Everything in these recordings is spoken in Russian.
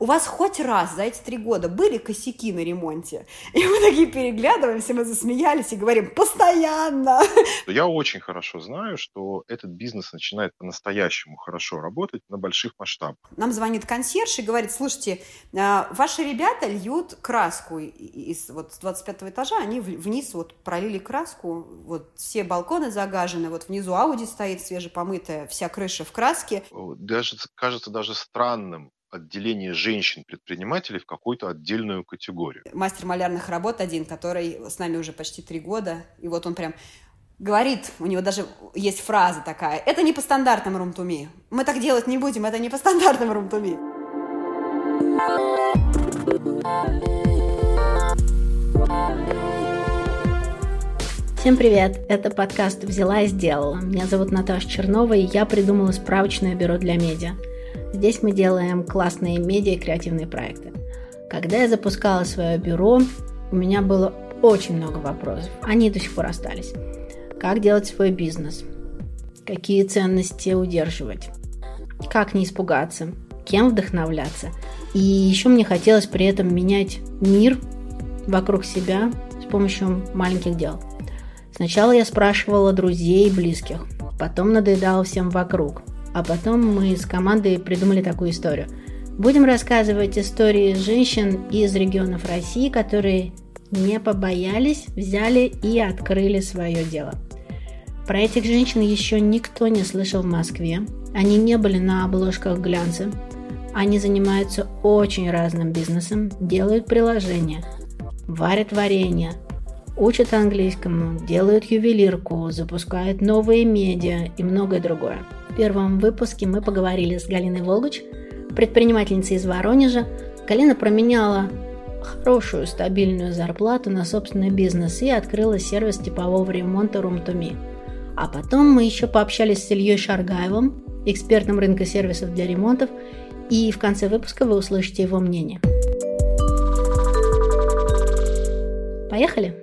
у вас хоть раз за эти три года были косяки на ремонте? И мы такие переглядываемся, мы засмеялись и говорим, постоянно. Я очень хорошо знаю, что этот бизнес начинает по-настоящему хорошо работать на больших масштабах. Нам звонит консьерж и говорит, слушайте, а, ваши ребята льют краску из вот с 25 этажа, они вниз вот пролили краску, вот все балконы загажены, вот внизу Ауди стоит свежепомытая, вся крыша в краске. Даже кажется даже странным, отделение женщин-предпринимателей в какую-то отдельную категорию. Мастер малярных работ один, который с нами уже почти три года, и вот он прям говорит, у него даже есть фраза такая, это не по стандартам румтуми. Мы так делать не будем, это не по стандартам румтуми. Всем привет! Это подкаст «Взяла и сделала». Меня зовут Наташа Чернова, и я придумала справочное бюро для медиа – Здесь мы делаем классные медиа и креативные проекты. Когда я запускала свое бюро, у меня было очень много вопросов. Они до сих пор остались. Как делать свой бизнес? Какие ценности удерживать? Как не испугаться? Кем вдохновляться? И еще мне хотелось при этом менять мир вокруг себя с помощью маленьких дел. Сначала я спрашивала друзей и близких, потом надоедала всем вокруг. А потом мы с командой придумали такую историю. Будем рассказывать истории женщин из регионов России, которые не побоялись, взяли и открыли свое дело. Про этих женщин еще никто не слышал в Москве. Они не были на обложках глянца. Они занимаются очень разным бизнесом, делают приложения, варят варенье, учат английскому, делают ювелирку, запускают новые медиа и многое другое. Первом выпуске мы поговорили с Галиной Волгач, предпринимательницей из Воронежа. Галина променяла хорошую стабильную зарплату на собственный бизнес и открыла сервис типового ремонта Room2Me. А потом мы еще пообщались с Ильей Шаргаевым, экспертом рынка сервисов для ремонтов, и в конце выпуска вы услышите его мнение. Поехали!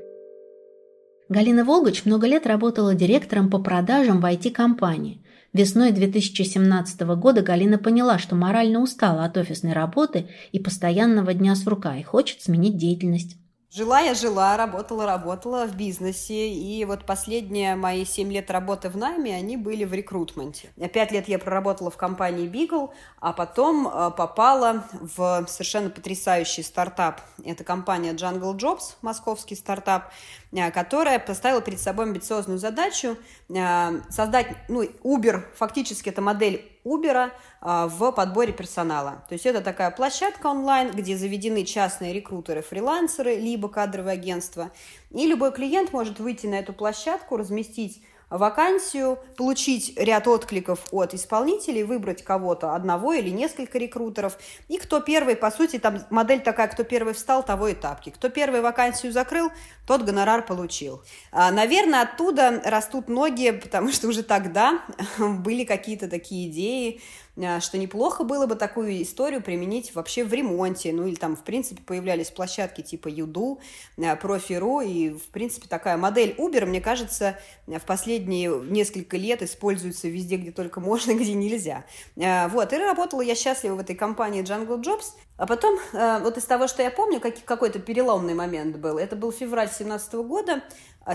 Галина Волгач много лет работала директором по продажам в IT-компании – Весной 2017 года Галина поняла, что морально устала от офисной работы и постоянного дня с рука и хочет сменить деятельность. Жила я жила, работала, работала в бизнесе, и вот последние мои семь лет работы в найме, они были в рекрутменте. Пять лет я проработала в компании Beagle, а потом э, попала в совершенно потрясающий стартап. Это компания Jungle Jobs, московский стартап, э, которая поставила перед собой амбициозную задачу э, создать, ну, Uber, фактически это модель Uber в подборе персонала. То есть это такая площадка онлайн, где заведены частные рекрутеры, фрилансеры, либо кадровые агентства. И любой клиент может выйти на эту площадку, разместить вакансию, получить ряд откликов от исполнителей, выбрать кого-то, одного или несколько рекрутеров. И кто первый, по сути, там модель такая, кто первый встал, того и тапки. Кто первый вакансию закрыл, тот гонорар получил. А, наверное, оттуда растут ноги, потому что уже тогда были какие-то такие идеи, что неплохо было бы такую историю применить вообще в ремонте, ну или там, в принципе, появлялись площадки типа Юду, а, Профи.ру, и, в принципе, такая модель Uber, мне кажется, в последние несколько лет используется везде, где только можно, где нельзя. А, вот, и работала я счастлива в этой компании Jungle Jobs, а потом, вот из того, что я помню, какой-то переломный момент был, это был февраль 2017 года,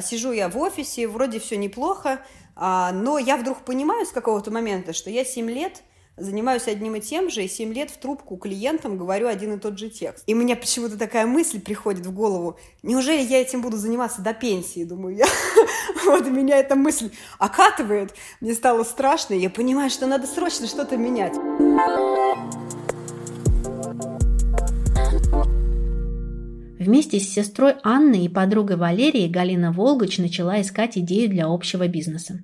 сижу я в офисе, вроде все неплохо, но я вдруг понимаю с какого-то момента, что я 7 лет – занимаюсь одним и тем же, и 7 лет в трубку клиентам говорю один и тот же текст. И меня почему-то такая мысль приходит в голову, неужели я этим буду заниматься до пенсии, думаю я. Вот меня эта мысль окатывает, мне стало страшно, и я понимаю, что надо срочно что-то менять. Вместе с сестрой Анной и подругой Валерией Галина Волгач начала искать идею для общего бизнеса.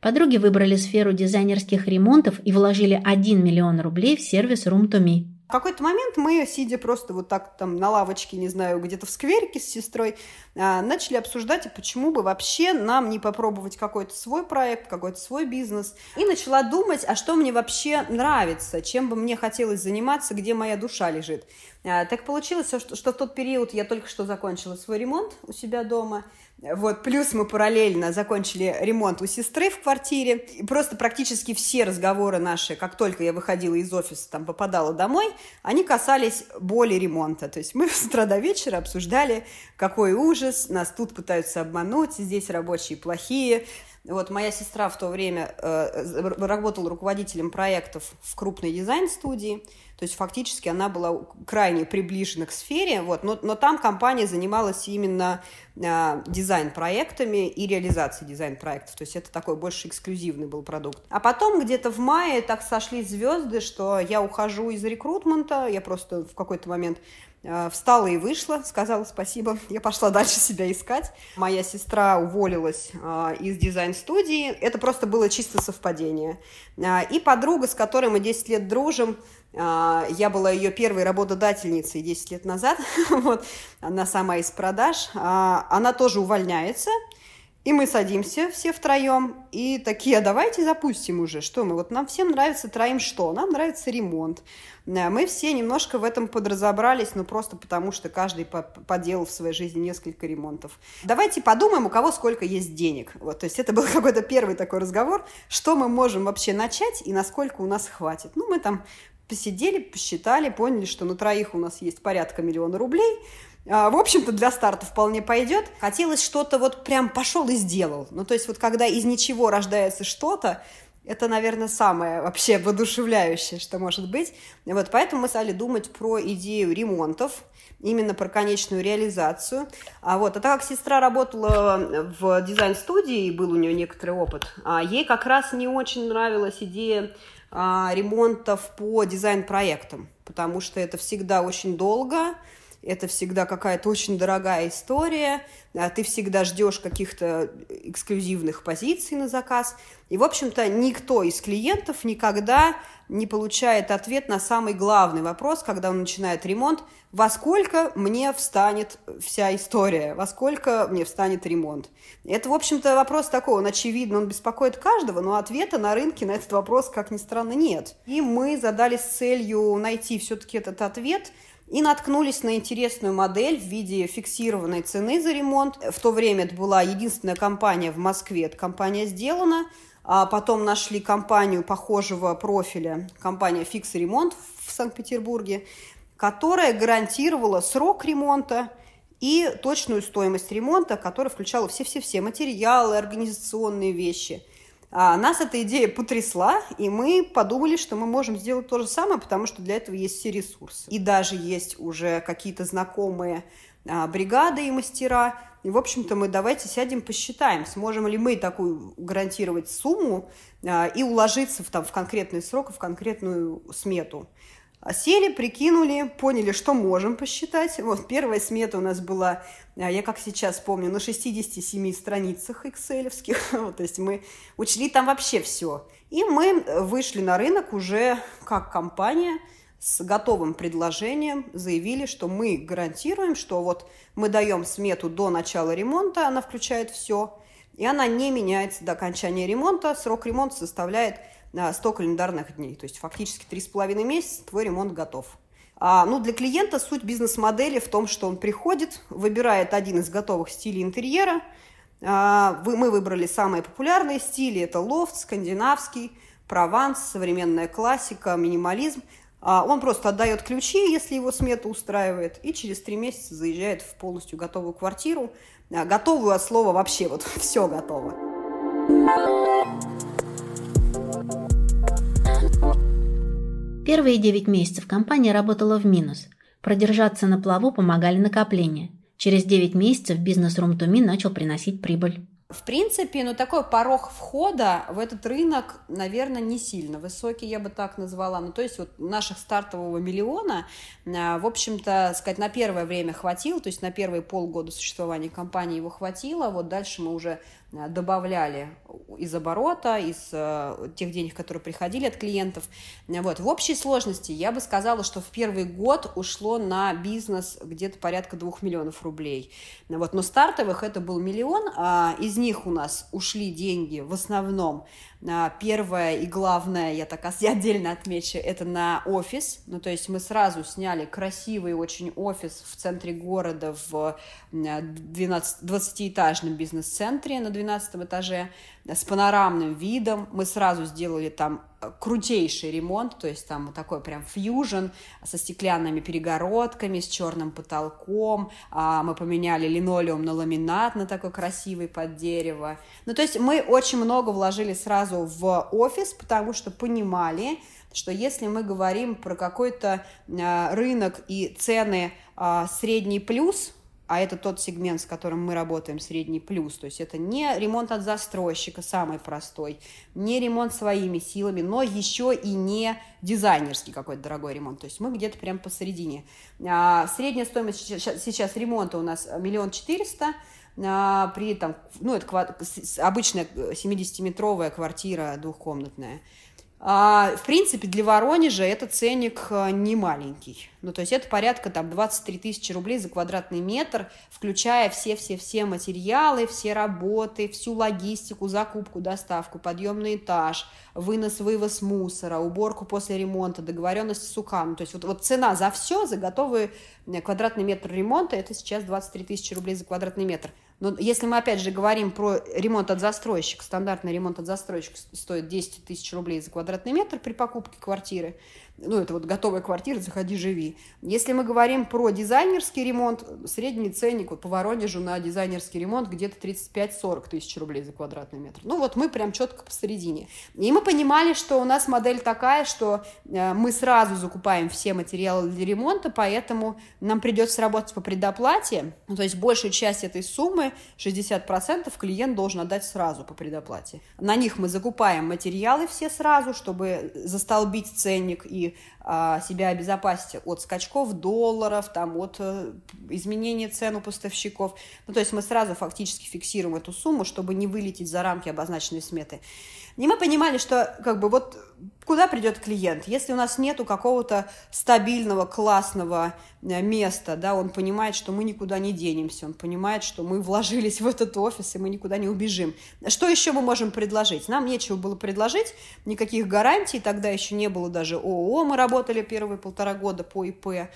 Подруги выбрали сферу дизайнерских ремонтов и вложили 1 миллион рублей в сервис Room to Me. В какой-то момент мы, сидя просто вот так там на лавочке, не знаю, где-то в скверике с сестрой, а, начали обсуждать, а почему бы вообще нам не попробовать какой-то свой проект, какой-то свой бизнес. И начала думать, а что мне вообще нравится, чем бы мне хотелось заниматься, где моя душа лежит. Так получилось, что в тот период я только что закончила свой ремонт у себя дома, вот, плюс мы параллельно закончили ремонт у сестры в квартире. И просто практически все разговоры наши, как только я выходила из офиса, там попадала домой, они касались боли ремонта. То есть мы с утра до вечера обсуждали, какой ужас, нас тут пытаются обмануть, здесь рабочие плохие. Вот моя сестра в то время э, работала руководителем проектов в крупной дизайн-студии. То есть фактически она была крайне приближена к сфере, вот, но, но там компания занималась именно э, дизайн-проектами и реализацией дизайн-проектов. То есть это такой больше эксклюзивный был продукт. А потом где-то в мае так сошлись звезды, что я ухожу из рекрутмента, я просто в какой-то момент встала и вышла, сказала спасибо, я пошла дальше себя искать. Моя сестра уволилась э, из дизайн-студии, это просто было чисто совпадение. Э, и подруга, с которой мы 10 лет дружим, я была ее первой работодательницей 10 лет назад. вот. Она сама из продаж. Она тоже увольняется. И мы садимся все втроем и такие, а давайте запустим уже. Что мы? Вот нам всем нравится троим что? Нам нравится ремонт. Мы все немножко в этом подразобрались, ну просто потому, что каждый поделал в своей жизни несколько ремонтов. Давайте подумаем, у кого сколько есть денег. Вот, то есть это был какой-то первый такой разговор, что мы можем вообще начать и насколько у нас хватит. Ну, мы там посидели, посчитали, поняли, что на троих у нас есть порядка миллиона рублей. А, в общем-то, для старта вполне пойдет. Хотелось что-то вот прям пошел и сделал. Ну, то есть вот когда из ничего рождается что-то, это, наверное, самое вообще воодушевляющее, что может быть. Вот поэтому мы стали думать про идею ремонтов, именно про конечную реализацию. А вот, а так как сестра работала в дизайн-студии, и был у нее некоторый опыт, а ей как раз не очень нравилась идея а, ремонтов по дизайн-проектам, потому что это всегда очень долго, это всегда какая-то очень дорогая история, а ты всегда ждешь каких-то эксклюзивных позиций на заказ. И, в общем-то, никто из клиентов никогда не получает ответ на самый главный вопрос, когда он начинает ремонт, во сколько мне встанет вся история, во сколько мне встанет ремонт. Это, в общем-то, вопрос такой, он очевидно, он беспокоит каждого, но ответа на рынке на этот вопрос, как ни странно, нет. И мы задались целью найти все-таки этот ответ – и наткнулись на интересную модель в виде фиксированной цены за ремонт. В то время это была единственная компания в Москве, эта компания сделана. А потом нашли компанию похожего профиля, компания «Фикс Ремонт» в Санкт-Петербурге, которая гарантировала срок ремонта и точную стоимость ремонта, которая включала все-все-все материалы, организационные вещи – а нас эта идея потрясла, и мы подумали, что мы можем сделать то же самое, потому что для этого есть все ресурсы. И даже есть уже какие-то знакомые а, бригады и мастера. И, в общем-то, мы давайте сядем, посчитаем, сможем ли мы такую гарантировать сумму а, и уложиться в, там, в конкретный срок, в конкретную смету. Сели, прикинули, поняли, что можем посчитать. Вот первая смета у нас была, а, я как сейчас помню, на 67 страницах excel вот, То есть мы учли там вообще все. И мы вышли на рынок уже как компания с готовым предложением, заявили, что мы гарантируем, что вот мы даем смету до начала ремонта, она включает все, и она не меняется до окончания ремонта. Срок ремонта составляет 100 календарных дней. То есть фактически 3,5 месяца твой ремонт готов. А, ну, для клиента суть бизнес-модели в том, что он приходит, выбирает один из готовых стилей интерьера. А, вы, мы выбрали самые популярные стили. Это лофт, скандинавский, прованс, современная классика, минимализм. А, он просто отдает ключи, если его смета устраивает, и через три месяца заезжает в полностью готовую квартиру. А, готовую от слова вообще, вот все готово. Первые 9 месяцев компания работала в минус. Продержаться на плаву помогали накопления. Через 9 месяцев бизнес Room to Me начал приносить прибыль. В принципе, ну такой порог входа в этот рынок, наверное, не сильно высокий, я бы так назвала. Ну то есть вот наших стартового миллиона, а, в общем-то, сказать, на первое время хватило, то есть на первые полгода существования компании его хватило. Вот дальше мы уже добавляли из оборота, из э, тех денег, которые приходили от клиентов. Вот. В общей сложности я бы сказала, что в первый год ушло на бизнес где-то порядка двух миллионов рублей. Вот. Но стартовых это был миллион, а из них у нас ушли деньги в основном первое и главное, я так отдельно отмечу, это на офис. Ну, то есть мы сразу сняли красивый очень офис в центре города в 20-этажном бизнес-центре на 12 этаже с панорамным видом. Мы сразу сделали там э, крутейший ремонт, то есть там такой прям фьюжн со стеклянными перегородками, с черным потолком. А, мы поменяли линолеум на ламинат, на такой красивый под дерево. Ну, то есть мы очень много вложили сразу в офис, потому что понимали, что если мы говорим про какой-то э, рынок и цены э, средний плюс, а это тот сегмент, с которым мы работаем, средний плюс. То есть это не ремонт от застройщика, самый простой, не ремонт своими силами, но еще и не дизайнерский какой-то дорогой ремонт. То есть мы где-то прям посередине. А, средняя стоимость сейчас, сейчас ремонта у нас миллион четыреста, а, при там, ну, это обычная 70-метровая квартира двухкомнатная. А, в принципе, для Воронежа это ценник а, не маленький. Ну, то есть это порядка там 23 тысячи рублей за квадратный метр, включая все-все-все материалы, все работы, всю логистику, закупку, доставку, подъем на этаж, вынос-вывоз мусора, уборку после ремонта, договоренность с УКАМ. Ну, то есть вот, вот цена за все, за готовый э, квадратный метр ремонта, это сейчас 23 тысячи рублей за квадратный метр. Но если мы опять же говорим про ремонт от застройщика, стандартный ремонт от застройщика стоит 10 тысяч рублей за квадратный метр при покупке квартиры, ну, это вот готовая квартира, заходи, живи. Если мы говорим про дизайнерский ремонт, средний ценник вот по Воронежу на дизайнерский ремонт где-то 35-40 тысяч рублей за квадратный метр. Ну, вот мы прям четко посередине. И мы понимали, что у нас модель такая, что э, мы сразу закупаем все материалы для ремонта, поэтому нам придется работать по предоплате, ну, то есть большую часть этой суммы, 60%, клиент должен отдать сразу по предоплате. На них мы закупаем материалы все сразу, чтобы застолбить ценник и а, себя обезопасить от скачков долларов, там, от а, изменения цен у поставщиков. Ну, то есть мы сразу фактически фиксируем эту сумму, чтобы не вылететь за рамки обозначенной сметы. И мы понимали, что как бы вот куда придет клиент, если у нас нету какого-то стабильного, классного э, места, да, он понимает, что мы никуда не денемся, он понимает, что мы вложились в этот офис, и мы никуда не убежим. Что еще мы можем предложить? Нам нечего было предложить, никаких гарантий, тогда еще не было даже ООО, мы работали первые полтора года по ИП,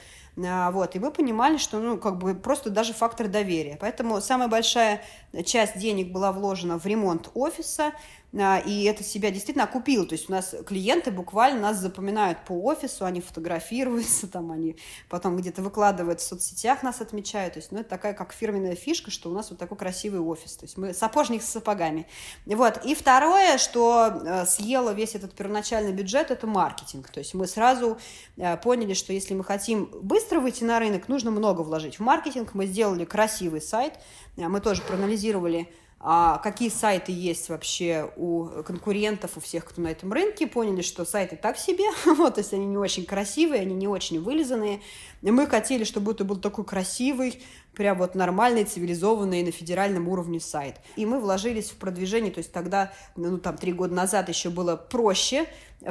а, вот, и мы понимали, что, ну, как бы просто даже фактор доверия. Поэтому самая большая часть денег была вложена в ремонт офиса, и это себя действительно окупило. То есть у нас клиенты буквально нас запоминают по офису, они фотографируются, там они потом где-то выкладывают в соцсетях, нас отмечают. То есть, ну, это такая как фирменная фишка, что у нас вот такой красивый офис. То есть мы сапожник с сапогами. Вот. И второе, что э, съело весь этот первоначальный бюджет, это маркетинг. То есть мы сразу э, поняли, что если мы хотим быстро выйти на рынок, нужно много вложить в маркетинг. Мы сделали красивый сайт, э, мы тоже проанализировали а какие сайты есть вообще у конкурентов, у всех, кто на этом рынке, поняли, что сайты так себе, вот, то есть они не очень красивые, они не очень вылизанные. И мы хотели, чтобы это был такой красивый, прям вот нормальный, цивилизованный на федеральном уровне сайт. И мы вложились в продвижение, то есть тогда, ну, там, три года назад еще было проще,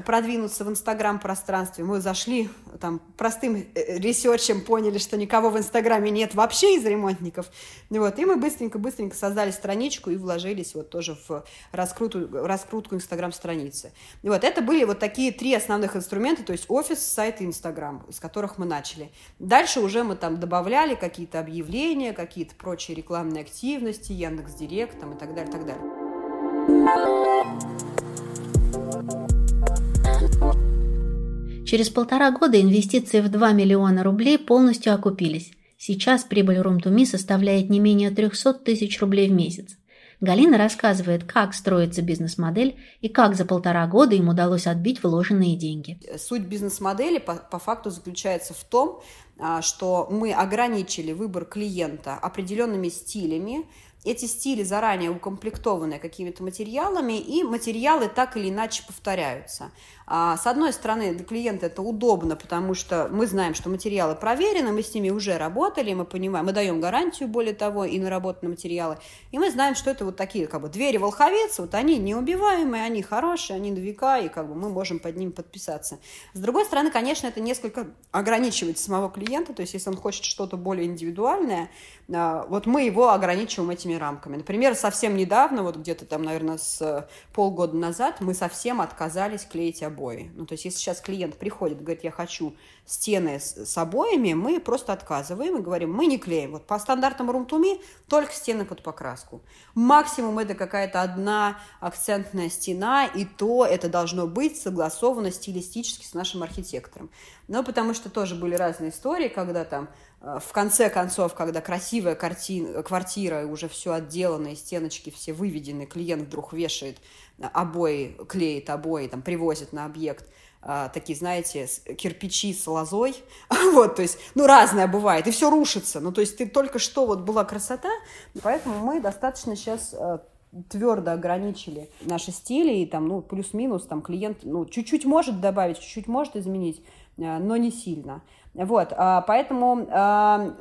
продвинуться в Инстаграм-пространстве. Мы зашли там простым э, ресерчем, поняли, что никого в Инстаграме нет вообще из ремонтников. Вот, и мы быстренько-быстренько создали страничку и вложились вот тоже в раскрутку, раскрутку Инстаграм-страницы. Вот это были вот такие три основных инструмента, то есть офис, сайт и Инстаграм, с которых мы начали. Дальше уже мы там добавляли какие-то объявления, какие-то прочие рекламные активности, Яндекс.Директ там и так далее, так далее. Через полтора года инвестиции в 2 миллиона рублей полностью окупились. Сейчас прибыль Румтуми составляет не менее 300 тысяч рублей в месяц. Галина рассказывает, как строится бизнес-модель и как за полтора года им удалось отбить вложенные деньги. Суть бизнес-модели по, по факту заключается в том, что мы ограничили выбор клиента определенными стилями, эти стили заранее укомплектованы какими-то материалами, и материалы так или иначе повторяются. А, с одной стороны, для клиента это удобно, потому что мы знаем, что материалы проверены, мы с ними уже работали, мы понимаем, мы даем гарантию, более того, и наработанные материалы, и мы знаем, что это вот такие как бы двери волховец, вот они неубиваемые, они хорошие, они на века, и как бы мы можем под ними подписаться. С другой стороны, конечно, это несколько ограничивает самого клиента, то есть если он хочет что-то более индивидуальное, а, вот мы его ограничиваем этими этими рамками. Например, совсем недавно, вот где-то там, наверное, с полгода назад, мы совсем отказались клеить обои. Ну, то есть, если сейчас клиент приходит, говорит, я хочу стены с, с обоями, мы просто отказываем и говорим, мы не клеим. Вот по стандартам румтуми только стены под покраску. Максимум это какая-то одна акцентная стена, и то это должно быть согласовано стилистически с нашим архитектором. Но потому что тоже были разные истории, когда там э, в конце концов, когда красивая картина, квартира, уже все отделано, и стеночки все выведены, клиент вдруг вешает обои, клеит обои, там, привозит на объект – а, такие, знаете, кирпичи с лозой, вот, то есть, ну, разное бывает, и все рушится, ну, то есть, ты только что вот была красота, поэтому мы достаточно сейчас а, твердо ограничили наши стили, и там, ну, плюс-минус, там, клиент, ну, чуть-чуть может добавить, чуть-чуть может изменить, но не сильно, вот, поэтому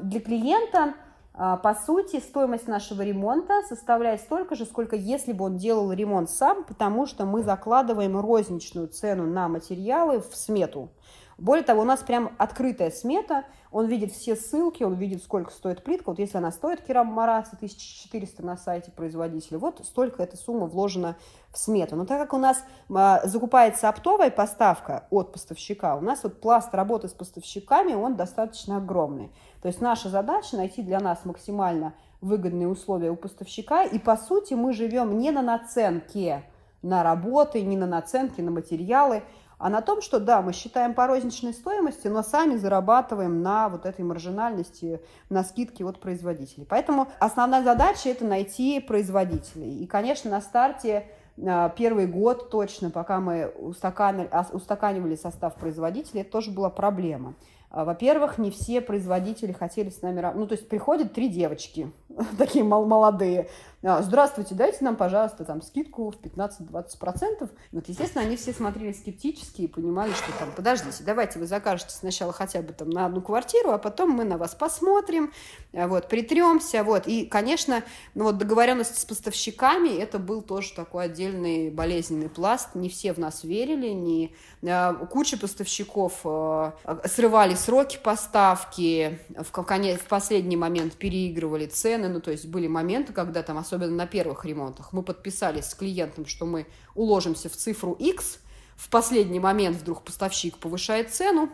для клиента а, по сути, стоимость нашего ремонта составляет столько же, сколько если бы он делал ремонт сам, потому что мы закладываем розничную цену на материалы в смету. Более того, у нас прям открытая смета, он видит все ссылки, он видит, сколько стоит плитка. Вот если она стоит керам Мараса 1400 на сайте производителя, вот столько эта сумма вложена в смету. Но так как у нас а, закупается оптовая поставка от поставщика, у нас вот пласт работы с поставщиками, он достаточно огромный. То есть наша задача найти для нас максимально выгодные условия у поставщика, и по сути мы живем не на наценке на работы, не на наценке на материалы, а на том, что да, мы считаем по розничной стоимости, но сами зарабатываем на вот этой маржинальности, на скидке от производителей. Поэтому основная задача – это найти производителей. И, конечно, на старте а, первый год точно, пока мы устаканивали состав производителей, это тоже была проблема. А, во-первых, не все производители хотели с нами работать. Ну, то есть приходят три девочки, такие молодые. А, Здравствуйте, дайте нам, пожалуйста, там скидку в 15-20%. Вот, естественно, они все смотрели скептически и понимали, что там, подождите, давайте вы закажете сначала хотя бы там на одну квартиру, а потом мы на вас посмотрим, а, вот, притремся, вот. И, конечно, ну, вот договоренность с поставщиками, это был тоже такой отдельный болезненный пласт. Не все в нас верили, не куча поставщиков срывали сроки поставки, в, конец, в последний момент переигрывали цены, ну, то есть были моменты, когда там, особенно на первых ремонтах, мы подписались с клиентом, что мы уложимся в цифру X, в последний момент вдруг поставщик повышает цену,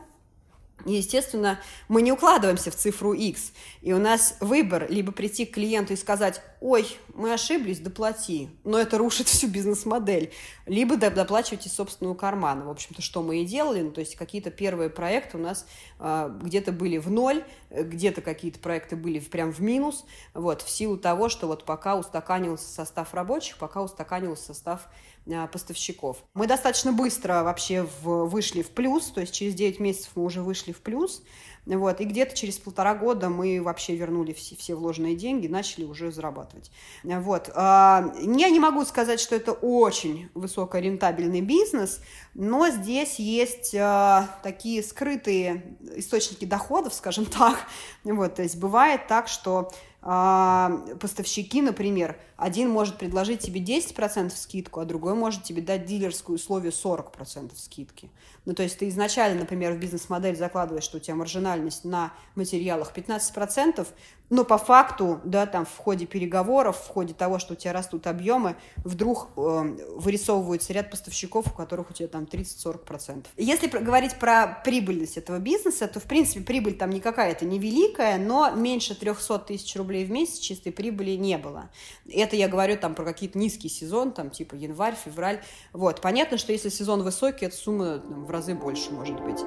естественно, мы не укладываемся в цифру X. И у нас выбор либо прийти к клиенту и сказать, ой, мы ошиблись, доплати. Но это рушит всю бизнес-модель. Либо доплачивать из собственного кармана. В общем-то, что мы и делали. Ну, то есть какие-то первые проекты у нас э, где-то были в ноль, где-то какие-то проекты были прям в минус. Вот, в силу того, что вот пока устаканился состав рабочих, пока устаканился состав а, поставщиков. Мы достаточно быстро вообще в, вышли в плюс, то есть через 9 месяцев мы уже вышли в плюс, вот, и где-то через полтора года мы вообще вернули все, все вложенные деньги, начали уже зарабатывать. Вот. А, я не могу сказать, что это очень высокорентабельный бизнес, но здесь есть а, такие скрытые источники доходов, скажем так. Вот, то есть бывает так, что поставщики, например, один может предложить тебе 10% скидку, а другой может тебе дать дилерскую условие 40% скидки. Ну, то есть ты изначально, например, в бизнес-модель закладываешь, что у тебя маржинальность на материалах 15%, но по факту, да, там в ходе переговоров, в ходе того, что у тебя растут объемы, вдруг э, вырисовывается ряд поставщиков, у которых у тебя там 30-40%. Если говорить про прибыльность этого бизнеса, то, в принципе, прибыль там никакая, это невеликая, но меньше 300 тысяч рублей в месяц чистой прибыли не было. Это я говорю там про какие-то низкий сезон, там типа январь, февраль. Вот, понятно, что если сезон высокий, эта сумма в разы больше может быть.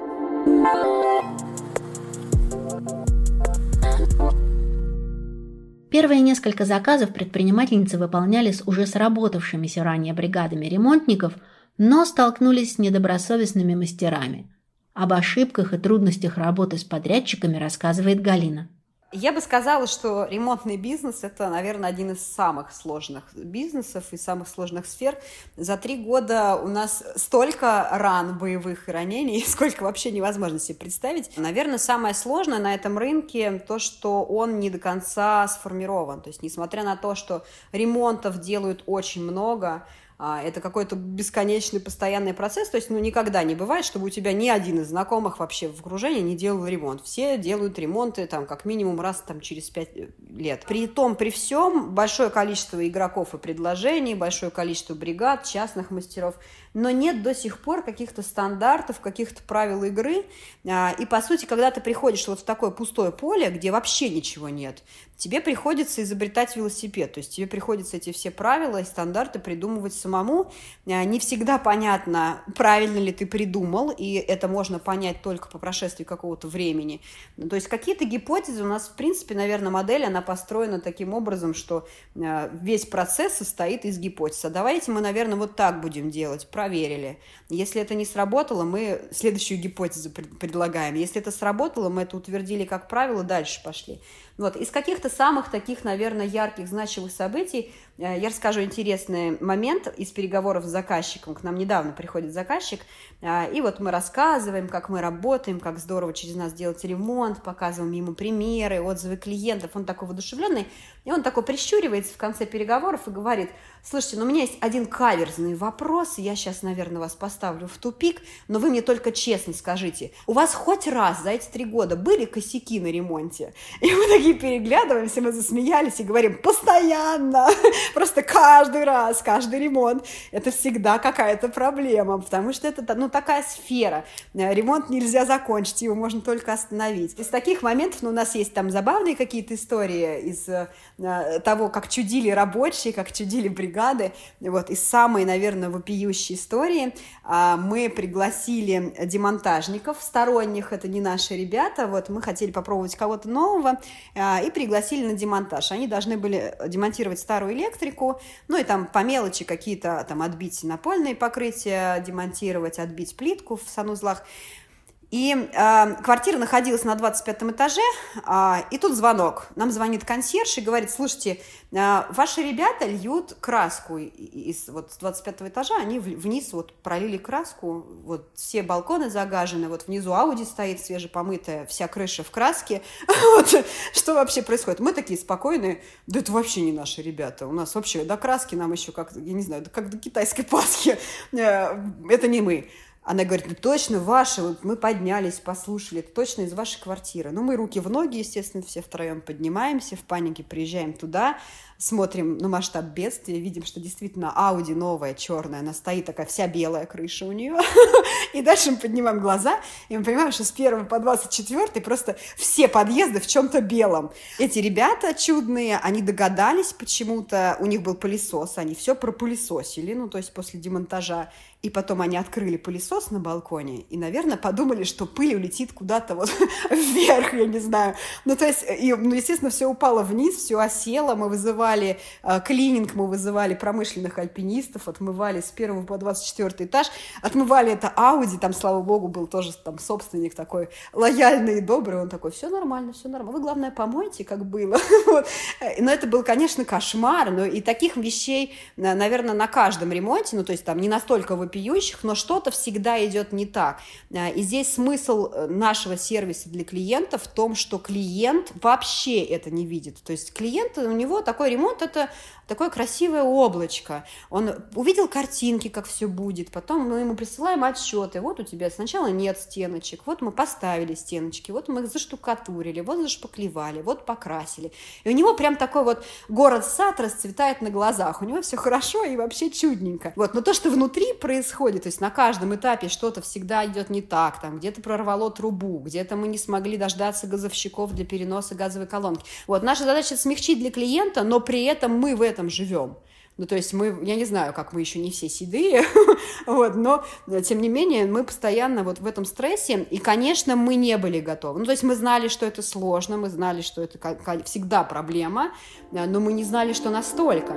Первые несколько заказов предпринимательницы выполняли с уже сработавшимися ранее бригадами ремонтников, но столкнулись с недобросовестными мастерами. Об ошибках и трудностях работы с подрядчиками рассказывает Галина. Я бы сказала, что ремонтный бизнес – это, наверное, один из самых сложных бизнесов и самых сложных сфер. За три года у нас столько ран, боевых и ранений, сколько вообще невозможно себе представить. Наверное, самое сложное на этом рынке то, что он не до конца сформирован. То есть, несмотря на то, что ремонтов делают очень много, это какой-то бесконечный постоянный процесс, то есть, ну, никогда не бывает, чтобы у тебя ни один из знакомых вообще в окружении не делал ремонт. Все делают ремонты, там, как минимум раз там через пять лет. При том, при всем, большое количество игроков и предложений, большое количество бригад, частных мастеров – но нет до сих пор каких-то стандартов, каких-то правил игры. А, и, по сути, когда ты приходишь вот в такое пустое поле, где вообще ничего нет, тебе приходится изобретать велосипед. То есть тебе приходится эти все правила и стандарты придумывать самому. А, не всегда понятно, правильно ли ты придумал, и это можно понять только по прошествии какого-то времени. То есть какие-то гипотезы у нас, в принципе, наверное, модель, она построена таким образом, что а, весь процесс состоит из гипотез. А давайте мы, наверное, вот так будем делать проверили. Если это не сработало, мы следующую гипотезу предлагаем. Если это сработало, мы это утвердили как правило, дальше пошли. Вот. Из каких-то самых таких, наверное, ярких, значимых событий э, я расскажу интересный момент из переговоров с заказчиком. К нам недавно приходит заказчик, э, и вот мы рассказываем, как мы работаем, как здорово через нас делать ремонт, показываем ему примеры, отзывы клиентов. Он такой воодушевленный, и он такой прищуривается в конце переговоров и говорит – Слушайте, ну у меня есть один каверзный вопрос, я сейчас, наверное, вас поставлю в тупик, но вы мне только честно скажите, у вас хоть раз за эти три года были косяки на ремонте? И мы такие переглядываемся, мы засмеялись и говорим, постоянно, просто каждый раз, каждый ремонт, это всегда какая-то проблема, потому что это, ну, такая сфера, ремонт нельзя закончить, его можно только остановить. Из таких моментов, ну, у нас есть там забавные какие-то истории из э, того, как чудили рабочие, как чудили бригады. Вот, из самой, наверное, вопиющей истории а, мы пригласили демонтажников сторонних, это не наши ребята, вот, мы хотели попробовать кого-то нового и пригласили на демонтаж. Они должны были демонтировать старую электрику, ну и там по мелочи какие-то там отбить напольные покрытия, демонтировать, отбить плитку в санузлах. И э, квартира находилась на 25 этаже, э, и тут звонок. Нам звонит консьерж и говорит, слушайте, э, ваши ребята льют краску из вот, с 25 этажа, они вниз вот пролили краску, вот все балконы загажены, вот внизу Ауди стоит свежепомытая, вся крыша в краске. что вообще происходит? Мы такие спокойные, да это вообще не наши ребята, у нас вообще до краски нам еще как, я не знаю, как до китайской Пасхи, э, это не мы. Она говорит, ну точно ваши, мы поднялись, послушали, это точно из вашей квартиры. Ну, мы руки в ноги, естественно, все втроем поднимаемся, в панике приезжаем туда, смотрим на масштаб бедствия, видим, что действительно Ауди новая, черная, она стоит такая вся белая крыша у нее. И дальше мы поднимаем глаза, и мы понимаем, что с 1 по 24 просто все подъезды в чем-то белом. Эти ребята чудные, они догадались почему-то, у них был пылесос, они все пропылесосили, ну, то есть после демонтажа и потом они открыли пылесос на балконе и, наверное, подумали, что пыль улетит куда-то вот вверх, я не знаю. Ну, то есть, и, ну, естественно, все упало вниз, все осело. Мы вызывали э, клининг, мы вызывали промышленных альпинистов, отмывали с первого по 24 этаж. Отмывали это Ауди, там, слава богу, был тоже там собственник такой лояльный и добрый. Он такой, все нормально, все нормально. Вы, главное, помойте, как было. вот. Но это был, конечно, кошмар. Но и таких вещей, наверное, на каждом ремонте, ну, то есть там не настолько вопиющих, но что-то всегда идет не так. И здесь смысл э, нашего сервиса для клиента в том, что клиент вообще это не видит. То есть клиент, у него такой ремонт, это такое красивое облачко. Он увидел картинки, как все будет, потом мы ему присылаем отчеты. Вот у тебя сначала нет стеночек, вот мы поставили стеночки, вот мы их заштукатурили, вот зашпаклевали, вот покрасили. И у него прям такой вот город-сад расцветает на глазах. У него все хорошо и вообще чудненько. Вот. Но то, что внутри происходит, то есть на каждом этапе что-то всегда идет не так, там где-то прорвало трубу, где-то мы не смогли дождаться газовщиков для переноса газовой колонки. Вот наша задача смягчить для клиента, но при этом мы в этом живем. Ну, то есть мы, я не знаю, как мы еще не все седые, вот, но, тем не менее, мы постоянно вот в этом стрессе, и, конечно, мы не были готовы. Ну, то есть мы знали, что это сложно, мы знали, что это всегда проблема, но мы не знали, что настолько.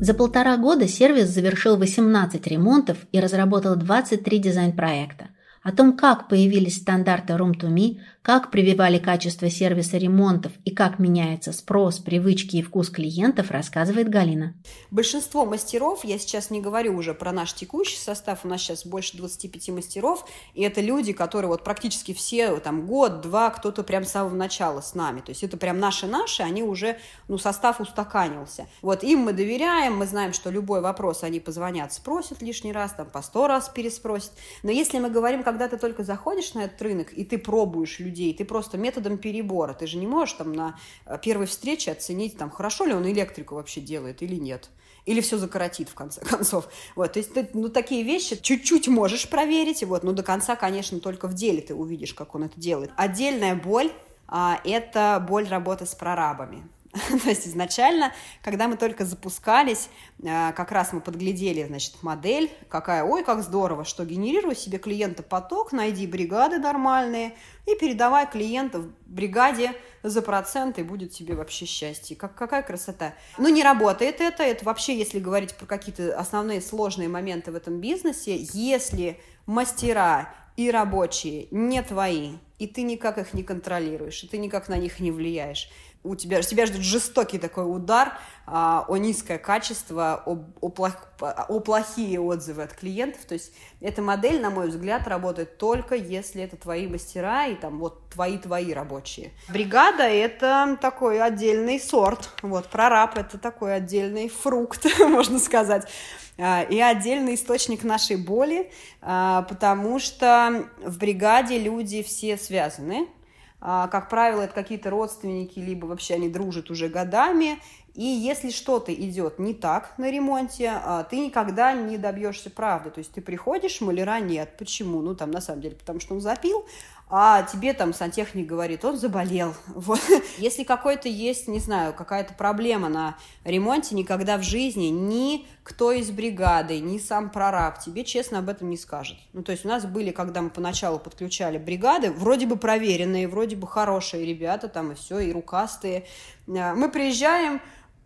За полтора года сервис завершил 18 ремонтов и разработал 23 дизайн-проекта. О том, как появились стандарты Room to Me, как прививали качество сервиса ремонтов и как меняется спрос, привычки и вкус клиентов, рассказывает Галина. Большинство мастеров, я сейчас не говорю уже про наш текущий состав, у нас сейчас больше 25 мастеров, и это люди, которые вот практически все там год-два, кто-то прям с самого начала с нами. То есть это прям наши-наши, они уже, ну, состав устаканился. Вот им мы доверяем, мы знаем, что любой вопрос они позвонят, спросят лишний раз, там по сто раз переспросят. Но если мы говорим, когда ты только заходишь на этот рынок, и ты пробуешь людей. Ты просто методом перебора. Ты же не можешь там на э, первой встрече оценить, там, хорошо ли он электрику вообще делает или нет. Или все закоротит, в конце концов. Вот, то есть ты, ну, такие вещи чуть-чуть можешь проверить, вот, но до конца, конечно, только в деле ты увидишь, как он это делает. Отдельная боль а, – это боль работы с прорабами. То есть изначально, когда мы только запускались, э, как раз мы подглядели, значит, модель, какая, ой, как здорово, что генерируй себе клиента поток, найди бригады нормальные и передавай клиентов бригаде за процент, и будет тебе вообще счастье. Как, какая красота. Ну, не работает это, это вообще, если говорить про какие-то основные сложные моменты в этом бизнесе, если мастера и рабочие не твои, и ты никак их не контролируешь, и ты никак на них не влияешь, у тебя, тебя ждет жестокий такой удар, а, о низкое качество, о, о, плох, о плохие отзывы от клиентов. То есть эта модель, на мой взгляд, работает только если это твои мастера и там вот твои-твои рабочие. Бригада – это такой отдельный сорт. Вот прораб – это такой отдельный фрукт, можно сказать. А, и отдельный источник нашей боли, а, потому что в бригаде люди все связаны, как правило, это какие-то родственники, либо вообще они дружат уже годами. И если что-то идет не так на ремонте, а, ты никогда не добьешься правды. То есть ты приходишь, маляра нет. Почему? Ну, там, на самом деле, потому что он запил, а тебе там сантехник говорит, он заболел. Вот. Если какой-то есть, не знаю, какая-то проблема на ремонте, никогда в жизни ни кто из бригады, ни сам прораб тебе честно об этом не скажет. Ну, то есть у нас были, когда мы поначалу подключали бригады, вроде бы проверенные, вроде бы хорошие ребята там и все, и рукастые. А, мы приезжаем,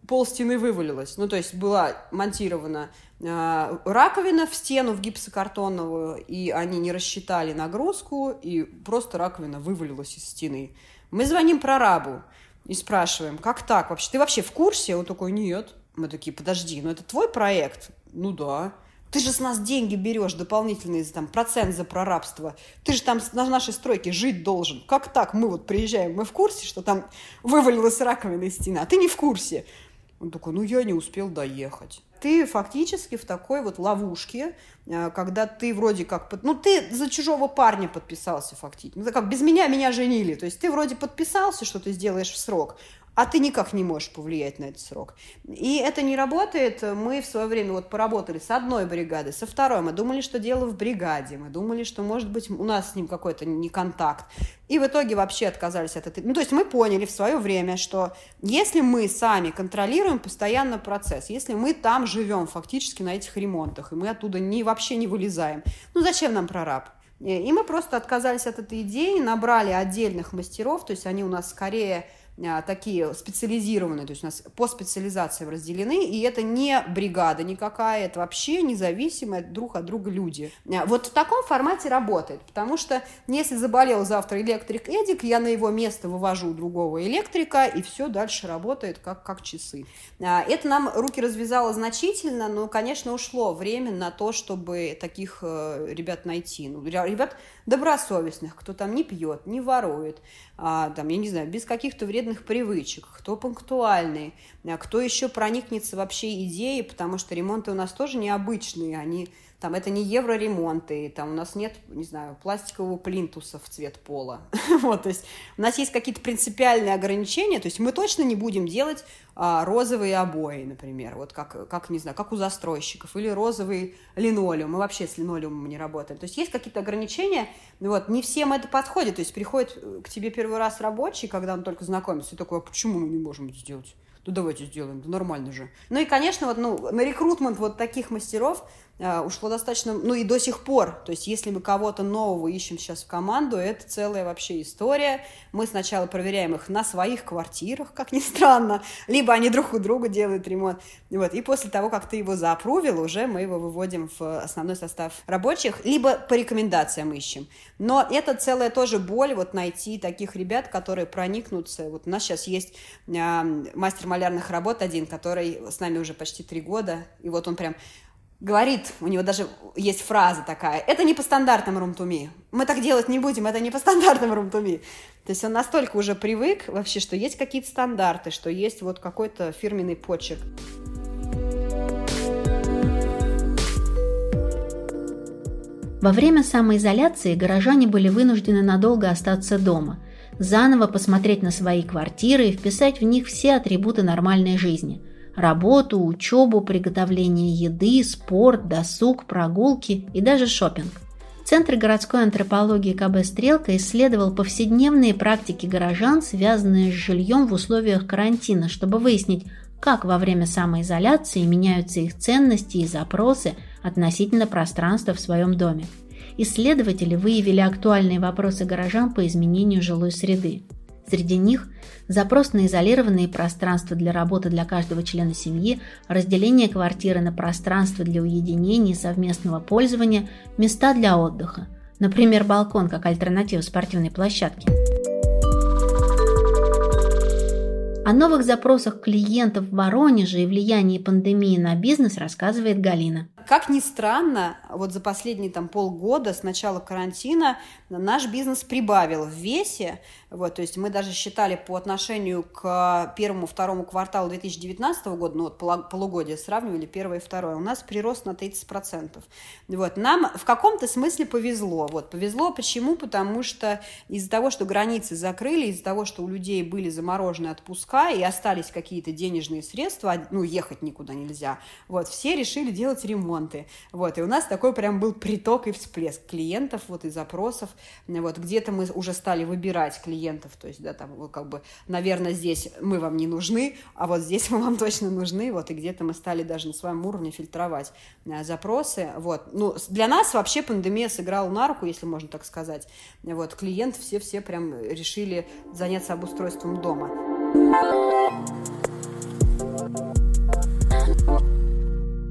пол стены вывалилось. Ну, то есть была монтирована раковина в стену, в гипсокартоновую, и они не рассчитали нагрузку, и просто раковина вывалилась из стены. Мы звоним прорабу и спрашиваем, как так вообще? Ты вообще в курсе? Он такой, нет. Мы такие, подожди, ну это твой проект? Ну да. Ты же с нас деньги берешь дополнительные, там, процент за прорабство. Ты же там на нашей стройке жить должен. Как так? Мы вот приезжаем, мы в курсе, что там вывалилась раковина из стены, а ты не в курсе. Он такой, ну я не успел доехать. Ты фактически в такой вот ловушке, э, когда ты вроде как... Ну, ты за чужого парня подписался фактически. Ну, как без меня меня женили. То есть ты вроде подписался, что ты сделаешь в срок, а ты никак не можешь повлиять на этот срок. И это не работает. Мы в свое время вот поработали с одной бригадой, со второй. Мы думали, что дело в бригаде. Мы думали, что, может быть, у нас с ним какой-то не контакт. И в итоге вообще отказались от этой... Ну, то есть мы поняли в свое время, что если мы сами контролируем постоянно процесс, если мы там живем фактически на этих ремонтах, и мы оттуда не, вообще не вылезаем, ну, зачем нам прораб? И мы просто отказались от этой идеи, набрали отдельных мастеров, то есть они у нас скорее такие специализированные, то есть у нас по специализациям разделены, и это не бригада никакая, это вообще независимые друг от друга люди. А, вот в таком формате работает, потому что если заболел завтра электрик Эдик, я на его место вывожу другого электрика, и все дальше работает как, как часы. А, это нам руки развязало значительно, но, конечно, ушло время на то, чтобы таких э, ребят найти. Ну, ребят добросовестных, кто там не пьет, не ворует, а, там, я не знаю, без каких-то вредных привычек, кто пунктуальный, а кто еще проникнется вообще идеей, потому что ремонты у нас тоже необычные, они там это не евроремонты, там у нас нет, не знаю, пластикового плинтуса в цвет пола. вот, то есть у нас есть какие-то принципиальные ограничения, то есть мы точно не будем делать а, розовые обои, например, вот как, как, не знаю, как у застройщиков, или розовый линолеум, мы вообще с линолеумом не работаем. То есть есть какие-то ограничения, вот, не всем это подходит, то есть приходит к тебе первый раз рабочий, когда он только знакомится, и такой, а почему мы не можем это сделать? ну давайте сделаем, да нормально же. Ну и, конечно, вот, ну, на рекрутмент вот таких мастеров э, ушло достаточно, ну и до сих пор, то есть если мы кого-то нового ищем сейчас в команду, это целая вообще история. Мы сначала проверяем их на своих квартирах, как ни странно, либо они друг у друга делают ремонт, вот, и после того, как ты его заапрувил, уже мы его выводим в основной состав рабочих, либо по рекомендациям ищем. Но это целая тоже боль, вот найти таких ребят, которые проникнутся. Вот у нас сейчас есть э, мастер малярных работ один, который с нами уже почти три года, и вот он прям говорит, у него даже есть фраза такая, это не по стандартам румтуми, мы так делать не будем, это не по стандартам румтуми. То есть он настолько уже привык вообще, что есть какие-то стандарты, что есть вот какой-то фирменный почерк. Во время самоизоляции горожане были вынуждены надолго остаться дома, заново посмотреть на свои квартиры и вписать в них все атрибуты нормальной жизни – работу, учебу, приготовление еды, спорт, досуг, прогулки и даже шопинг. Центр городской антропологии КБ «Стрелка» исследовал повседневные практики горожан, связанные с жильем в условиях карантина, чтобы выяснить, как во время самоизоляции меняются их ценности и запросы относительно пространства в своем доме. Исследователи выявили актуальные вопросы горожан по изменению жилой среды. Среди них запрос на изолированные пространства для работы для каждого члена семьи, разделение квартиры на пространства для уединения и совместного пользования, места для отдыха, например, балкон как альтернатива спортивной площадке. О новых запросах клиентов в Воронеже и влиянии пандемии на бизнес рассказывает Галина. Как ни странно, вот за последние там полгода с начала карантина наш бизнес прибавил в весе. Вот, то есть мы даже считали по отношению к первому-второму кварталу 2019 года, ну вот полугодие сравнивали первое и второе, у нас прирост на 30%. Вот, нам в каком-то смысле повезло. Вот, повезло почему? Потому что из-за того, что границы закрыли, из-за того, что у людей были заморожены отпуска и остались какие-то денежные средства, ну ехать никуда нельзя, вот, все решили делать ремонт ремонты. Вот, и у нас такой прям был приток и всплеск клиентов, вот, и запросов. Вот, где-то мы уже стали выбирать клиентов, то есть, да, там, как бы, наверное, здесь мы вам не нужны, а вот здесь мы вам точно нужны, вот, и где-то мы стали даже на своем уровне фильтровать э, запросы, вот. Ну, для нас вообще пандемия сыграла на руку, если можно так сказать. Вот, клиент все-все прям решили заняться обустройством дома.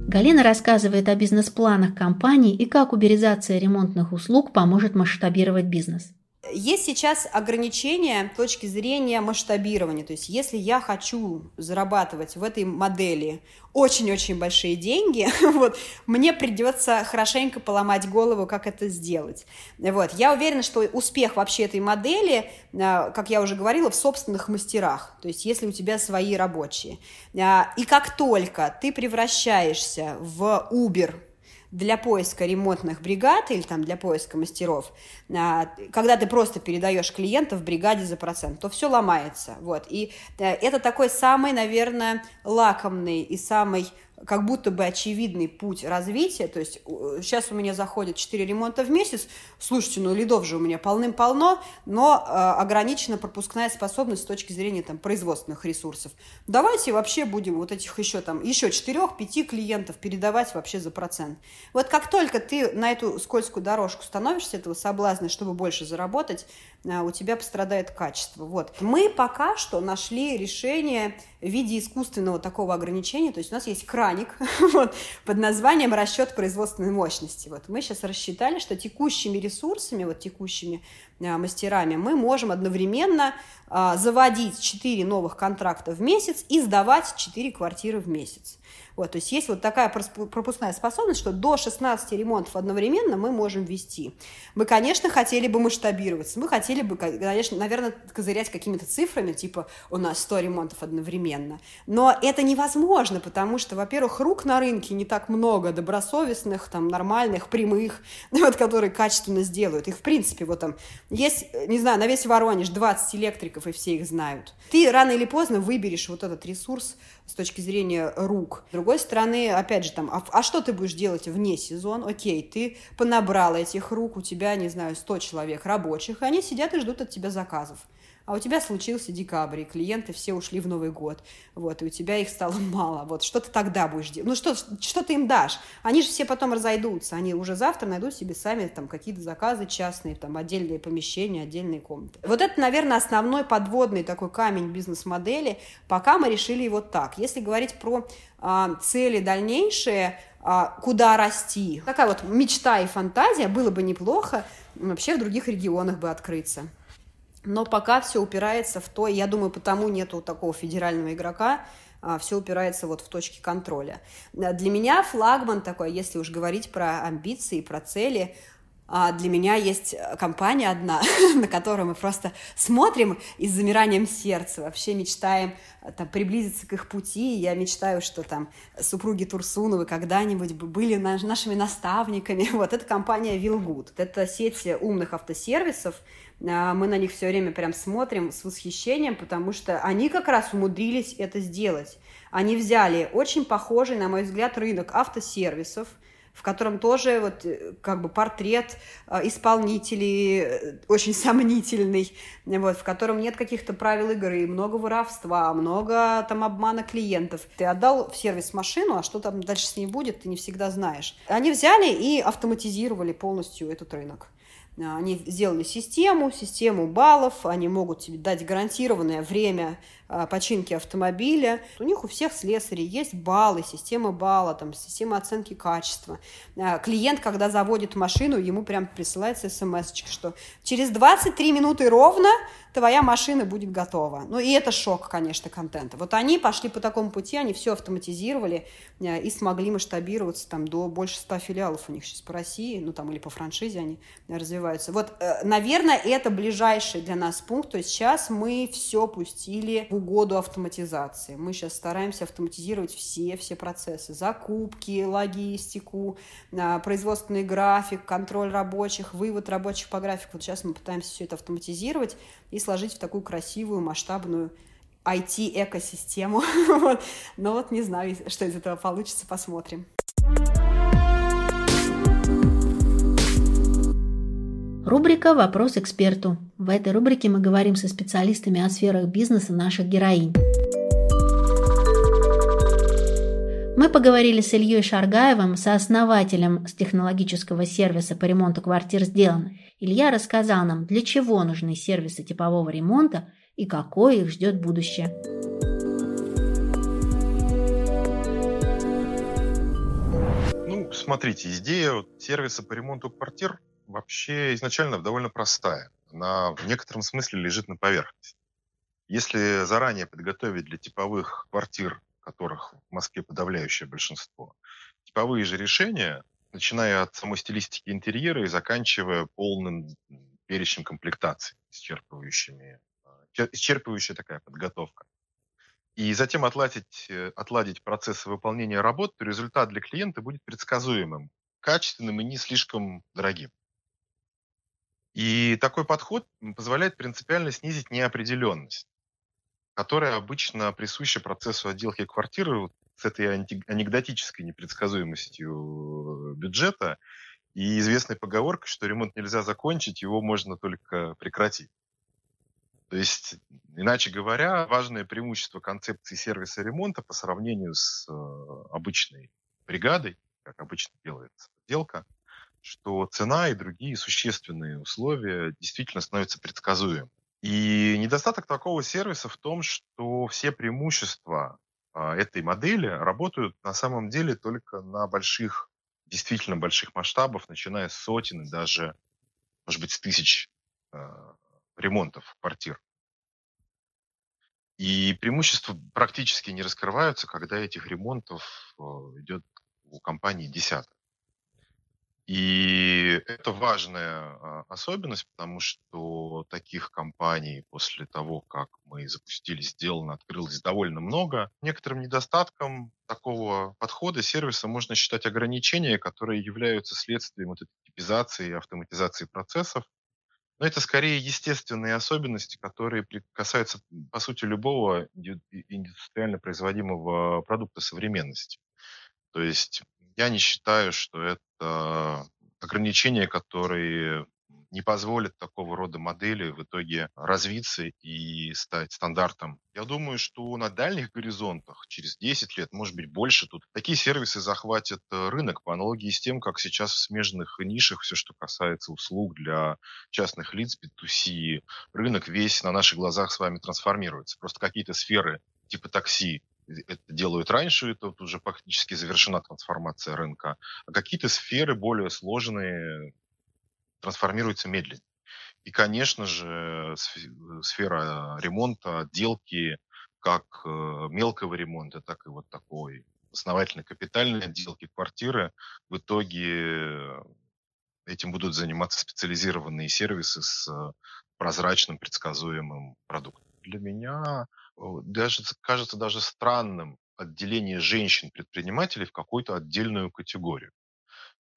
Галина рассказывает о бизнес-планах компании и как уберизация ремонтных услуг поможет масштабировать бизнес. Есть сейчас ограничения с точки зрения масштабирования. То есть, если я хочу зарабатывать в этой модели очень-очень большие деньги, вот, мне придется хорошенько поломать голову, как это сделать. Вот. Я уверена, что успех вообще этой модели, а, как я уже говорила, в собственных мастерах. То есть, если у тебя свои рабочие. А, и как только ты превращаешься в Uber для поиска ремонтных бригад или там для поиска мастеров, а, когда ты просто передаешь клиента в бригаде за процент, то все ломается. Вот. И э, это такой самый, наверное, лакомный и самый как будто бы очевидный путь развития, то есть сейчас у меня заходит 4 ремонта в месяц, слушайте, ну лидов же у меня полным-полно, но э, ограничена пропускная способность с точки зрения там производственных ресурсов. Давайте вообще будем вот этих еще там, еще 4-5 клиентов передавать вообще за процент. Вот как только ты на эту скользкую дорожку становишься, этого соблазна, чтобы больше заработать, у тебя пострадает качество. Вот. Мы пока что нашли решение в виде искусственного такого ограничения, то есть у нас есть краник вот, под названием расчет производственной мощности. Вот мы сейчас рассчитали, что текущими ресурсами, вот текущими а, мастерами, мы можем одновременно а, заводить 4 новых контракта в месяц и сдавать 4 квартиры в месяц. Вот, то есть есть вот такая пропускная способность, что до 16 ремонтов одновременно мы можем вести. Мы, конечно, хотели бы масштабироваться, мы хотели бы, конечно, наверное, козырять какими-то цифрами, типа у нас 100 ремонтов одновременно. Но это невозможно, потому что, во-первых, рук на рынке не так много, добросовестных, там, нормальных, прямых, вот, которые качественно сделают. Их, в принципе, вот там есть, не знаю, на весь Воронеж 20 электриков, и все их знают. Ты рано или поздно выберешь вот этот ресурс, с точки зрения рук. С другой стороны, опять же, там, а, а что ты будешь делать вне сезон? Окей, ты понабрал этих рук, у тебя, не знаю, 100 человек рабочих, они сидят и ждут от тебя заказов а у тебя случился декабрь, и клиенты все ушли в Новый год, вот, и у тебя их стало мало, вот, что ты тогда будешь делать? Ну, что, что ты им дашь? Они же все потом разойдутся, они уже завтра найдут себе сами там какие-то заказы частные, там, отдельные помещения, отдельные комнаты. Вот это, наверное, основной подводный такой камень бизнес-модели, пока мы решили его так. Если говорить про а, цели дальнейшие, а, куда расти, такая вот мечта и фантазия, было бы неплохо вообще в других регионах бы открыться. Но пока все упирается в то, я думаю, потому нету такого федерального игрока, а, все упирается вот в точки контроля. Для меня флагман такой, если уж говорить про амбиции, про цели, а, для меня есть компания одна, на которую мы просто смотрим и с замиранием сердца вообще мечтаем а, там, приблизиться к их пути. Я мечтаю, что там супруги Турсуновы когда-нибудь были нашими наставниками. Вот эта компания Вилгуд. Это сеть умных автосервисов, мы на них все время прям смотрим с восхищением, потому что они как раз умудрились это сделать. Они взяли очень похожий, на мой взгляд, рынок автосервисов, в котором тоже вот э, как бы портрет э, исполнителей э, очень сомнительный, вот, в котором нет каких-то правил игры, много воровства, много там обмана клиентов. Ты отдал в сервис машину, а что там дальше с ней будет, ты не всегда знаешь. Они взяли и автоматизировали полностью этот рынок. Они сделали систему, систему баллов, они могут тебе дать гарантированное время починки автомобиля. У них у всех слесарей есть баллы, система балла, там, система оценки качества. А, клиент, когда заводит машину, ему прям присылается смс, что через 23 минуты ровно твоя машина будет готова. Ну и это шок, конечно, контента. Вот они пошли по такому пути, они все автоматизировали а, и смогли масштабироваться там до больше 100 филиалов у них сейчас по России, ну там или по франшизе они развиваются. Вот, э, наверное, это ближайший для нас пункт. То есть сейчас мы все пустили в угоду автоматизации. Мы сейчас стараемся автоматизировать все, все процессы. Закупки, логистику, а, производственный график, контроль рабочих, вывод рабочих по графику. Вот сейчас мы пытаемся все это автоматизировать и сложить в такую красивую, масштабную IT-экосистему. Но вот не знаю, что из этого получится, посмотрим. Рубрика «Вопрос эксперту». В этой рубрике мы говорим со специалистами о сферах бизнеса наших героинь. Мы поговорили с Ильей Шаргаевым, сооснователем технологического сервиса по ремонту квартир «Сделано». Илья рассказал нам, для чего нужны сервисы типового ремонта и какое их ждет будущее. Ну, смотрите, идея сервиса по ремонту квартир вообще изначально довольно простая. Она в некотором смысле лежит на поверхности. Если заранее подготовить для типовых квартир, которых в Москве подавляющее большинство, типовые же решения, начиная от самой стилистики интерьера и заканчивая полным перечнем комплектаций, исчерпывающими, э, исчерпывающая такая подготовка. И затем отладить, э, отладить процессы выполнения работ, то результат для клиента будет предсказуемым, качественным и не слишком дорогим. И такой подход позволяет принципиально снизить неопределенность, которая обычно присуща процессу отделки квартиры с этой анекдотической непредсказуемостью бюджета и известной поговоркой, что ремонт нельзя закончить, его можно только прекратить. То есть, иначе говоря, важное преимущество концепции сервиса ремонта по сравнению с э, обычной бригадой, как обычно делается отделка – что цена и другие существенные условия действительно становятся предсказуемыми. И недостаток такого сервиса в том, что все преимущества а, этой модели работают на самом деле только на больших, действительно больших масштабах, начиная с сотен и даже, может быть, с тысяч э, ремонтов квартир. И преимущества практически не раскрываются, когда этих ремонтов э, идет у компании десяток. И это важная а, особенность, потому что таких компаний после того, как мы запустили сделано, открылось довольно много. Некоторым недостатком такого подхода сервиса можно считать ограничения, которые являются следствием вот этой типизации и автоматизации процессов, Но это скорее естественные особенности, которые касаются, по сути, любого индустриально производимого продукта современности. То есть я не считаю, что это ограничения, которые не позволят такого рода модели в итоге развиться и стать стандартом. Я думаю, что на дальних горизонтах, через 10 лет, может быть, больше тут, такие сервисы захватят э, рынок по аналогии с тем, как сейчас в смежных нишах все, что касается услуг для частных лиц, B2C, рынок весь на наших глазах с вами трансформируется. Просто какие-то сферы типа такси это делают раньше, это вот уже практически завершена трансформация рынка, а какие-то сферы более сложные трансформируются медленнее. И, конечно же, сфера ремонта, отделки, как э, мелкого ремонта, так и вот такой основательной капитальной отделки квартиры, в итоге этим будут заниматься специализированные сервисы с прозрачным, предсказуемым продуктом. Для меня даже кажется даже странным отделение женщин-предпринимателей в какую-то отдельную категорию.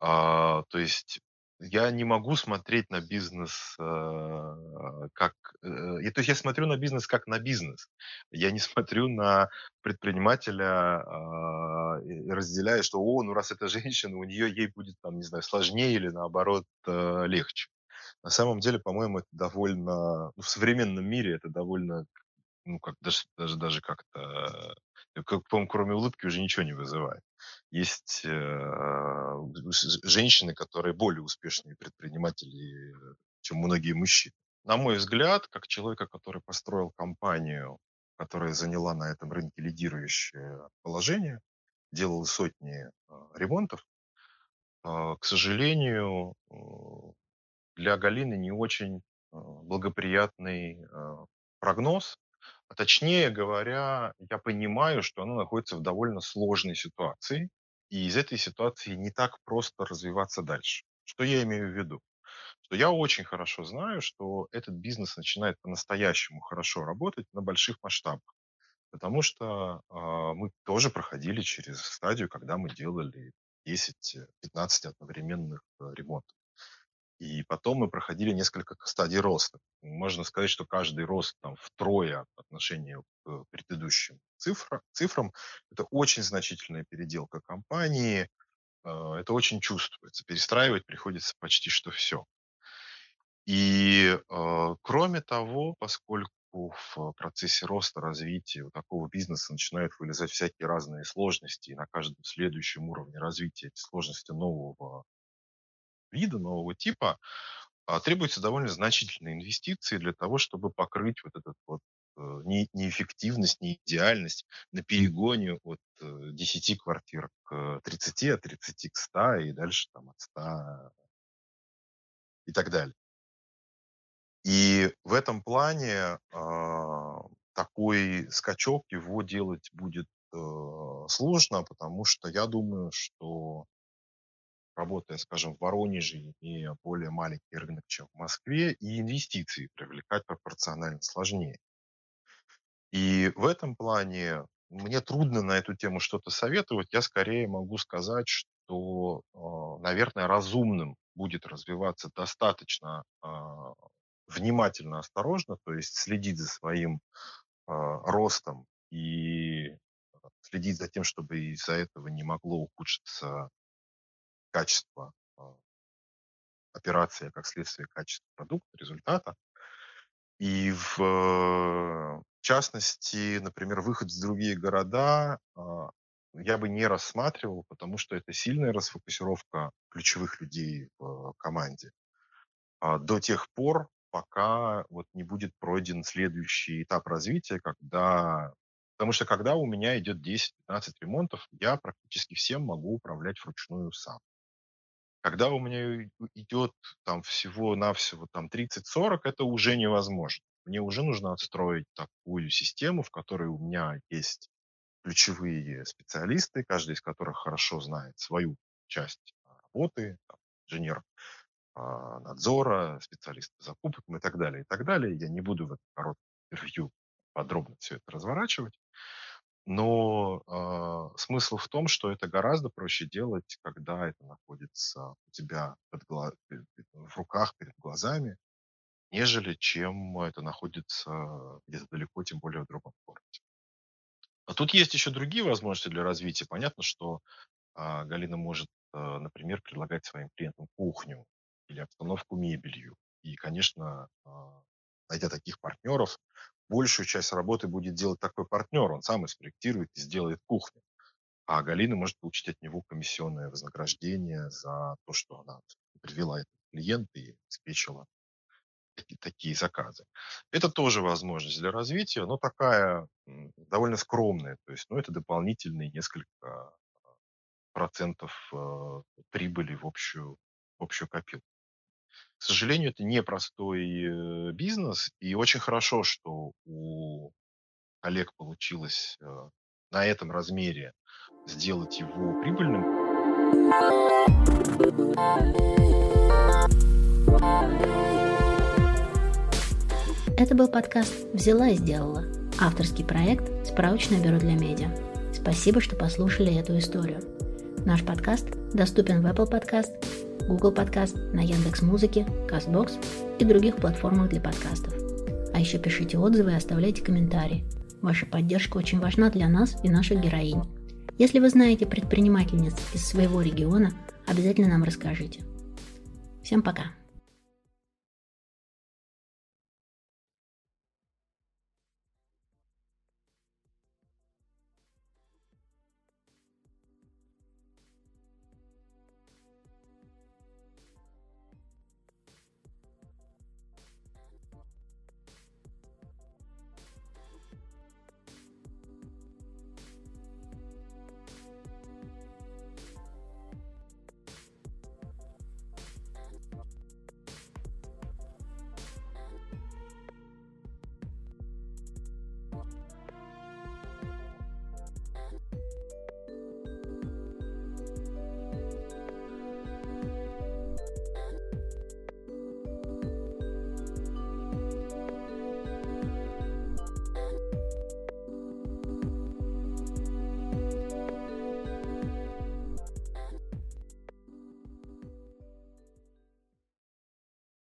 А, то есть я не могу смотреть на бизнес э, как... Э, то есть я смотрю на бизнес как на бизнес. Я не смотрю на предпринимателя э, и разделяю, что, о, ну раз это женщина, у нее ей будет, там, не знаю, сложнее или наоборот э, легче. На самом деле, по-моему, это довольно... Ну, в современном мире это довольно ну, как даже, даже, даже как-то, э, как, по-моему, кроме улыбки уже ничего не вызывает. Есть э, женщины, которые более успешные предприниматели, чем многие мужчины. На мой взгляд, как человека, который построил компанию, которая заняла на этом рынке лидирующее положение, делал сотни э, ремонтов, э, к сожалению, э, для Галины не очень э, благоприятный э, прогноз а точнее говоря, я понимаю, что она находится в довольно сложной ситуации, и из этой ситуации не так просто развиваться дальше. Что я имею в виду? Что я очень хорошо знаю, что этот бизнес начинает по-настоящему хорошо работать на больших масштабах. Потому что э, мы тоже проходили через стадию, когда мы делали 10-15 одновременных э, ремонтов. И потом мы проходили несколько стадий роста. Можно сказать, что каждый рост там, втрое по отношению к предыдущим цифра, цифрам – это очень значительная переделка компании, э, это очень чувствуется. Перестраивать приходится почти что все. И э, кроме того, поскольку в процессе роста, развития у такого бизнеса начинают вылезать всякие разные сложности, и на каждом следующем уровне развития эти сложности нового вида, нового типа, а, требуются довольно значительные инвестиции для того, чтобы покрыть вот этот вот э, не, неэффективность, неидеальность на перегоне от 10 э, квартир к 30, от 30 к 100 и дальше там от 100 и так далее. И в этом плане э, такой скачок его делать будет э, сложно, потому что я думаю, что работая, скажем, в Воронеже, имея более маленький рынок, чем в Москве, и инвестиции привлекать пропорционально сложнее. И в этом плане мне трудно на эту тему что-то советовать. Я скорее могу сказать, что, а, наверное, разумным будет развиваться достаточно а, внимательно, осторожно, то есть следить за своим а, ростом и следить за тем, чтобы из-за этого не могло ухудшиться качество а, операции, а как следствие качества продукта, результата. И в частности, например, выход в другие города а, я бы не рассматривал, потому что это сильная расфокусировка ключевых людей в команде. До тех пор, пока вот не будет пройден следующий этап развития, когда Потому что когда у меня идет 10-15 ремонтов, я практически всем могу управлять вручную сам. Когда у меня идет там всего-навсего там 30-40, это уже невозможно. Мне уже нужно отстроить такую систему, в которой у меня есть ключевые специалисты, каждый из которых хорошо знает свою часть работы, там, инженер а, надзора, специалист по закупкам и так далее, и так далее. Я не буду в этом коротком интервью подробно все это разворачивать. Но э, смысл в том, что это гораздо проще делать, когда это находится у тебя под гла- в руках, перед глазами. нежели чем это находится где-то далеко, тем более в другом городе. А тут есть еще другие возможности для развития. Понятно, что а, Галина может, а, например, предлагать своим клиентам кухню или обстановку мебелью. И, конечно, а, найдя таких партнеров, большую часть работы будет делать такой партнер. Он сам и спроектирует и сделает кухню. А Галина может получить от него комиссионное вознаграждение за то, что она привела этот клиент и обеспечила такие заказы. Это тоже возможность для развития, но такая довольно скромная. То есть, ну, это дополнительные несколько процентов э, прибыли в общую, в общую копилку. К сожалению, это непростой э, бизнес, и очень хорошо, что у коллег получилось э, на этом размере сделать его прибыльным. Это был подкаст «Взяла и сделала» – авторский проект «Справочное бюро для медиа». Спасибо, что послушали эту историю. Наш подкаст доступен в Apple Podcast, Google Podcast, на Яндекс Музыке, CastBox и других платформах для подкастов. А еще пишите отзывы и оставляйте комментарии. Ваша поддержка очень важна для нас и наших героинь. Если вы знаете предпринимательниц из своего региона, обязательно нам расскажите. Всем пока!